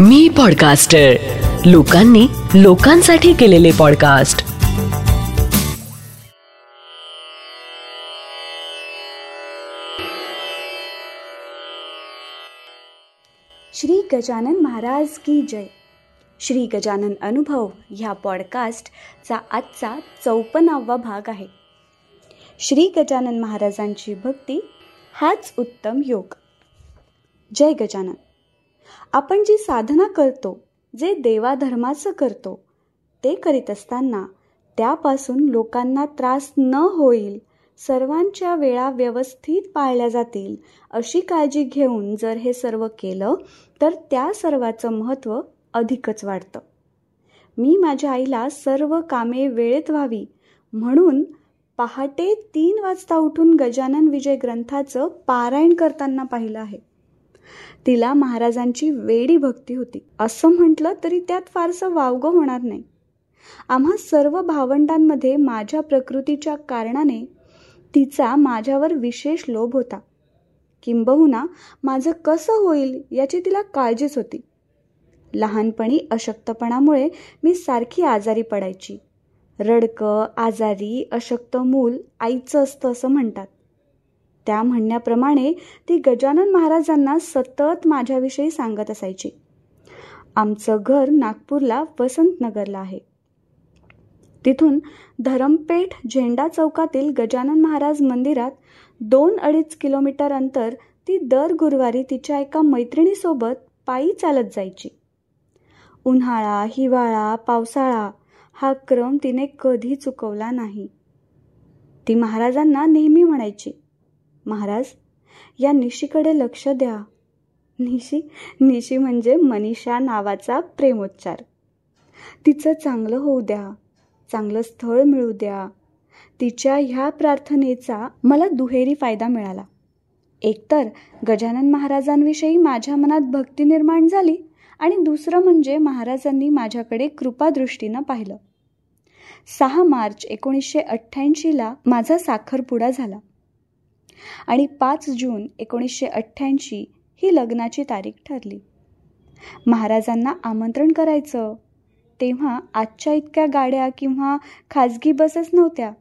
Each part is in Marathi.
मी पॉडकास्टर लोकांनी लोकांसाठी केलेले पॉडकास्ट श्री गजानन महाराज की जय. श्री गजानन अनुभव ह्या पॉडकास्टचा आजचा चौपन्नावा भाग आहे. श्री गजानन महाराजांची भक्ती हाच उत्तम योग. जय गजानन. आपण जी साधना करतो जे देवाधर्माचं करतो ते करीत असताना त्यापासून लोकांना त्रास न होईल सर्वांच्या वेळा व्यवस्थित पाळल्या जातील अशी काळजी घेऊन जर हे सर्व केलं तर त्या सर्वाचं महत्त्व अधिकच वाढतं. मी माझ्या आईला सर्व कामे वेळेत व्हावी म्हणून पहाटे तीन वाजता उठून गजानन विजय ग्रंथाचं पारायण करताना पाहिलं आहे. तिला महाराजांची वेडी भक्ती होती. असं म्हटलं तरी त्यात फारसं वावगं होणार नाही. आम्हा सर्व भावंडांमध्ये माझ्या प्रकृतीच्या कारणाने तिचा माझ्यावर विशेष लोभ होता. किंबहुना माझं कसं होईल याची तिला काळजीच होती. लहानपणी अशक्तपणामुळे मी सारखी आजारी पडायची. रडकं आजारी अशक्त मूल आईचं असतं असं म्हणतात. त्या म्हणण्याप्रमाणे ती गजानन महाराजांना सतत माझ्याविषयी सांगत असायची. आमचं घर नागपूरला वसंतनगरला आहे. तिथून धरमपेठ झेंडा चौकातील गजानन महाराज मंदिरात दोन अडीच किलोमीटर अंतर ती दर गुरुवारी तिच्या एका मैत्रिणीसोबत पायी चालत जायची. उन्हाळा हिवाळा पावसाळा हा क्रम तिने कधी चुकवला नाही. ती महाराजांना नेहमी म्हणायची महाराज या निशीकडे लक्ष द्या. निशी निशी म्हणजे मनीषा नावाचा प्रेमोच्चार. तिचं चांगलं होऊ द्या चांगलं स्थळ मिळू द्या. तिच्या ह्या प्रार्थनेचा मला दुहेरी फायदा मिळाला. एकतर गजानन महाराजांविषयी माझ्या मनात भक्ती निर्माण झाली आणि दुसरं म्हणजे महाराजांनी माझ्याकडे कृपादृष्टीनं पाहिलं. सहा मार्च एकोणीसशे अठ्ठ्याऐंशीला माझा साखरपुडा झाला. आणि पाच जून एकोणीसशे अठ्ठ्याऐंशी ही लग्नाची तारीख ठरली. महाराजांना आमंत्रण करायचं. तेव्हा आजच्या इतक्या गाड्या किंवा खाजगी बसेस नव्हत्या.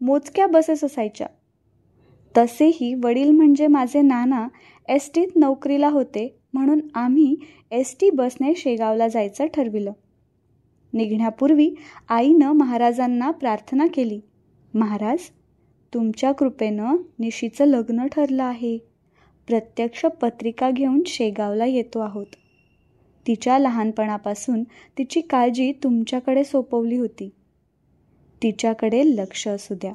मोजक्या बसेस असायच्या. तसेही वडील म्हणजे माझे नाना एस टीत नोकरीला होते म्हणून आम्ही एस टी बसने शेगावला जायचं ठरविलं. निघण्यापूर्वी आईनं महाराजांना प्रार्थना केली. महाराज तुमच्या कृपेनं निशीचं लग्न ठरलं आहे. प्रत्यक्ष पत्रिका घेऊन शेगावला येतो आहोत. तिच्या लहानपणापासून तिची काळजी तुमच्याकडे सोपवली होती. तिच्याकडे लक्ष असू द्या.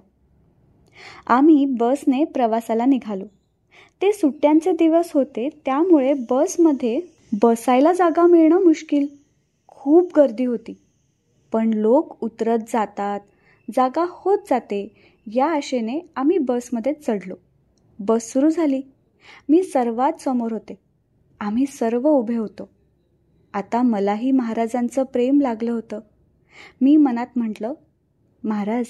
आम्ही बसने प्रवासाला निघालो. ते सुट्ट्यांचे दिवस होते त्यामुळे बसमध्ये बसायला जागा मिळणं मुश्किल. खूप गर्दी होती. पण लोक उतरत जातात. जागा होत जाते. या आशेने आम्ही बसमध्ये चढलो. बस सुरू झाली. मी सर्वात समोर होते. आम्ही सर्व उभे होतो. आता मलाही महाराजांचं प्रेम लागलं होतं. मी मनात म्हटलं महाराज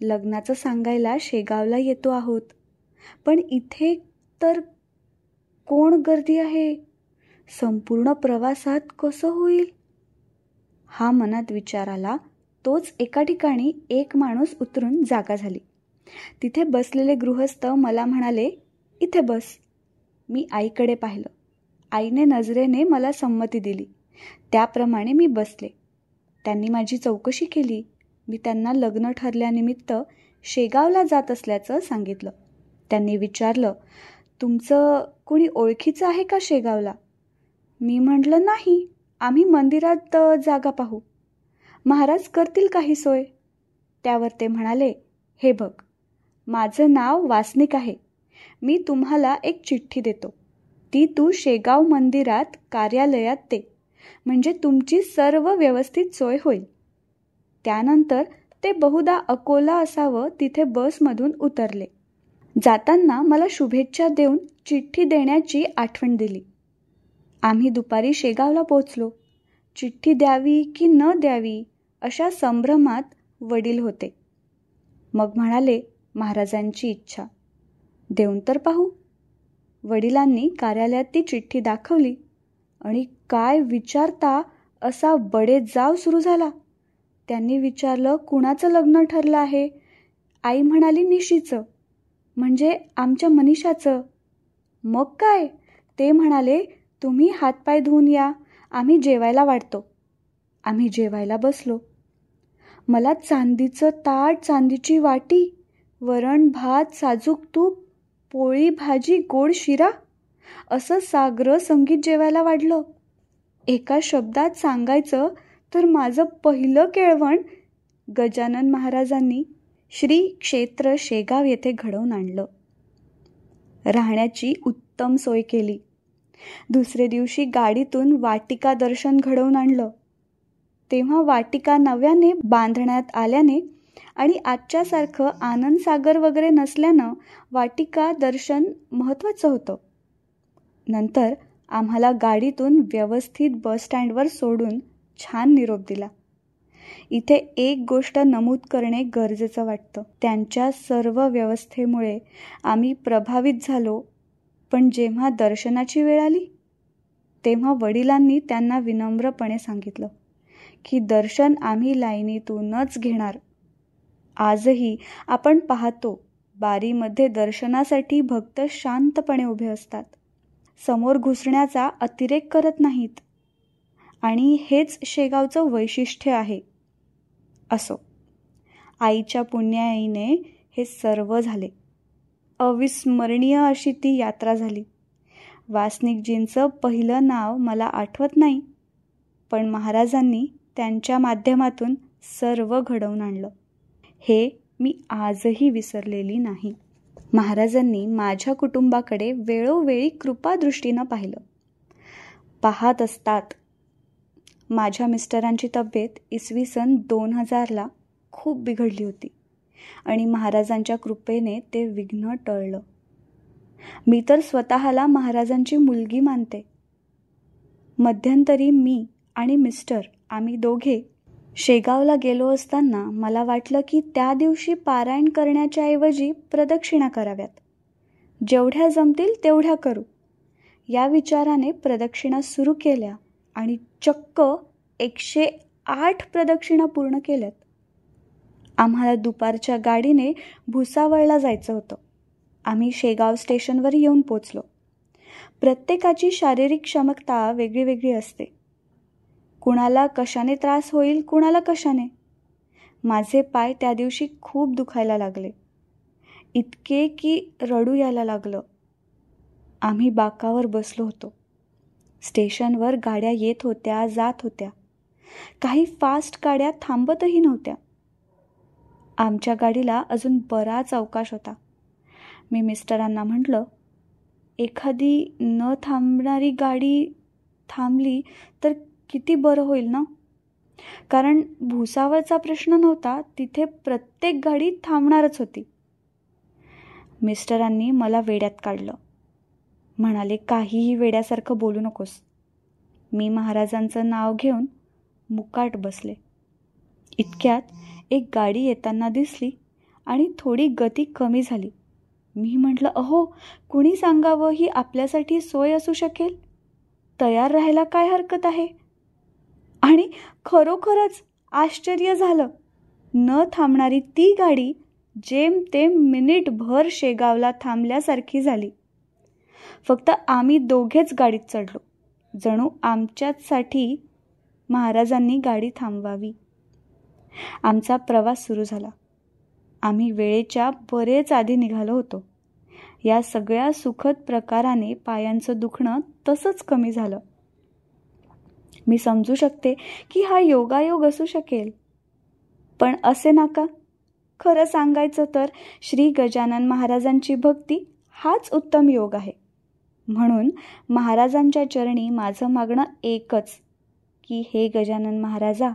लग्नाचं सांगायला शेगावला येतो आहोत. पण इथे तर कोण गर्दी आहे? संपूर्ण प्रवासात कसं होईल? हा मनात विचार आला तोच एका ठिकाणी एक माणूस उतरून जागा झाली. तिथे बसलेले गृहस्थ मला म्हणाले इथे बस. मी आईकडे पाहिलं. आईने नजरेने मला संमती दिली. त्याप्रमाणे मी बसले. त्यांनी माझी चौकशी केली. मी त्यांना लग्न ठरल्यानिमित्त शेगावला जात असल्याचं सांगितलं. त्यांनी विचारलं तुमचं कोणी ओळखीचं आहे का शेगावला? मी म्हटलं नाही. आम्ही मंदिरात जागा पाहू. महाराज करतील काही सोय. त्यावर ते म्हणाले हे बघ माझं नाव वासनिक आहे. मी तुम्हाला एक चिठ्ठी देतो. ती तू शेगाव मंदिरात कार्यालयात दे. म्हणजे तुमची सर्व व्यवस्थित सोय होईल. त्यानंतर ते बहुधा अकोला असावं तिथे बसमधून उतरले. जाताना मला शुभेच्छा देऊन चिठ्ठी देण्याची आठवण दिली. आम्ही दुपारी शेगावला पोचलो चिठ्ठी द्यावी की न द्यावी अशा संभ्रमात वडील होते. मग म्हणाले महाराजांची इच्छा. देऊन तर पाहू. वडिलांनी कार्यालयात ती चिठ्ठी दाखवली आणि काय विचारता असा बडे जाव सुरू झाला. त्यांनी विचारलं कुणाचं लग्न ठरलं आहे? आई म्हणाली निशीचं. म्हणजे आमच्या मनीषाचं. मग काय? ते म्हणाले तुम्ही हातपाय धुवून या. आम्ही जेवायला वाटतो आम्ही जेवायला बसलो. मला चांदीचं ताट चांदीची वाटी वरण भात साजूक तूप पोळी भाजी गोड शिरा असं साग्र संगीत जेवायला वाढलं. एका शब्दात सांगायचं तर माझं पहिलं केळवण गजानन महाराजांनी श्री क्षेत्र शेगाव येथे घडवून आणलं. राहण्याची उत्तम सोय केली. दुसरे दिवशी गाडीतून वाटिका दर्शन घडवून आणलं. तेव्हा वाटिका नव्याने बांधण्यात आल्याने आणि आजच्यासारखं आनंदसागर वगैरे नसल्यानं वाटिका दर्शन महत्त्वाचं होतं. नंतर आम्हाला गाडीतून व्यवस्थित बसस्टँडवर सोडून छान निरोप दिला. इथे एक गोष्ट नमूद करणे गरजेचं वाटतं. त्यांच्या सर्व व्यवस्थेमुळे आम्ही प्रभावित झालो. पण जेव्हा दर्शनाची वेळ आली तेव्हा वडिलांनी त्यांना विनम्रपणे सांगितलं की दर्शन आम्ही लाईनीतूनच घेणार. आजही आपण पाहतो बारीमध्ये दर्शनासाठी भक्त शांतपणे उभे असतात. समोर घुसण्याचा अतिरेक करत नाहीत. आणि हेच शेगावचं वैशिष्ट्य आहे. असो. आईच्या पुण्याईने हे सर्व झाले. अविस्मरणीय अशी ती यात्रा झाली. वासनिकजींचं पहिलं नाव मला आठवत नाही पण महाराजांनी त्यांच्या माध्यमातून सर्व घडवून आणलं. हे मी आजही विसरलेली नाही. महाराजांनी माझ्या कुटुंबाकडे वेळोवेळी कृपादृष्टीनं पाहिलं. पाहत असतात. माझ्या मिस्टरांची तब्येत इसवी सन दोन हजारला खूप बिघडली होती आणि महाराजांच्या कृपेने ते विघ्न टळलं. मी तर स्वतःला महाराजांची मुलगी मानते. मध्यंतरी मी आणि मिस्टर आम्ही दोघे शेगावला गेलो असताना मला वाटलं की त्या दिवशी पारायण करण्याच्या ऐवजी प्रदक्षिणा कराव्यात. जेवढ्या जमतील तेवढ्या करू. या विचाराने प्रदक्षिणा सुरू केल्या आणि चक्क एकशे आठ प्रदक्षिणा पूर्ण केल्यात. आम्हाला दुपारच्या गाडीने भुसावळला जायचं होतं. आम्ही शेगाव स्टेशनवर येऊन पोचलो. प्रत्येकाची शारीरिक क्षमता वेगळी वेगळी असते. कुणाला कशाने त्रास होईल कुणाला कशाने? माझे पाय त्या दिवशी खूप दुखायला लागले. इतके की रडू यायला लागलं. आम्ही बाकावर बसलो होतो. स्टेशनवर गाड्या येत होत्या जात होत्या. काही फास्ट गाड्या थांबतही नव्हत्या. आमच्या गाडीला अजून बराच अवकाश होता. मी मिस्टरांना म्हटलं एखादी न थांबणारी गाडी थांबली तर किती बरं होईल ना? कारण भुसावळचा प्रश्न नव्हता तिथे प्रत्येक गाडी थांबणारच होती. मिस्टरांनी मला वेड्यात काढलं. म्हणाले काहीही वेड्यासारखं बोलू नकोस. मी महाराजांचं नाव घेऊन मुकाट बसले. इतक्यात एक गाडी येताना दिसली आणि थोडी गती कमी झाली. मी म्हटलं अहो कुणी सांगावं? ही आपल्यासाठी सोय असू शकेल? तयार राहायला काय हरकत आहे? आणि खरोखरच आश्चर्य झालं. न थांबणारी ती गाडी जेमतेम मिनिटभर शेगावला थांबल्यासारखी झाली. फक्त आम्ही दोघेच गाडीत चढलो. जणू आमच्याचसाठी महाराजांनी गाडी थांबवावी. आमचा प्रवास सुरू झाला. आम्ही वेळेच्या बरेच आधी निघालो होतो. या सगळ्या सुखद प्रकाराने पायांचं दुखणं तसंच कमी झालं. मी समजू शकते की हा योगायोग असू शकेल. पण असे नाका. खरं सांगायचं तर श्री गजानन महाराजांची भक्ती हाच उत्तम योग आहे. म्हणून महाराजांच्या चरणी माझं मागणं एकच की हे गजानन महाराजा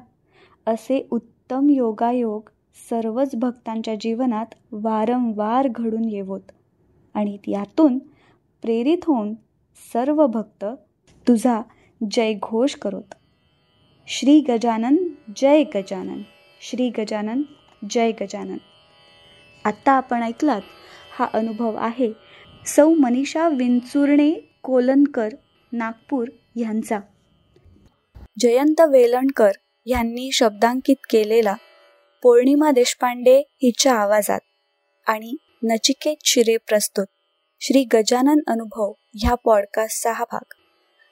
असे उत्तम योगायोग सर्वच भक्तांच्या जीवनात वारंवार घडून येवोत आणि यातून प्रेरित होऊन सर्व भक्त तुझा जयघोष करोत। श्री गजानन जय गजानन। श्री गजानन जय गजानन। आत्ता आपण ऐकलात हा अनुभव आहे सौ मनीषा विंचुर्णे कोलनकर नागपूर ह्यांचा जयंत वेलणकर यांनी शब्दांकित केलेला पौर्णिमा देशपांडे हिच्या आवाजात आणि नचिकेत शिरे प्रस्तुत. श्री गजानन अनुभव ह्या पॉडकास्टचा हा भाग.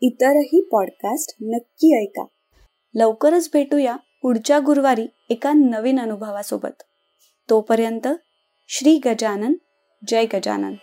इतरही पॉडकास्ट नक्की ऐका. लवकरच भेटूया पुढच्या गुरुवारी एका नवीन अनुभवासोबत. तोपर्यंत श्री गजानन जय गजानन.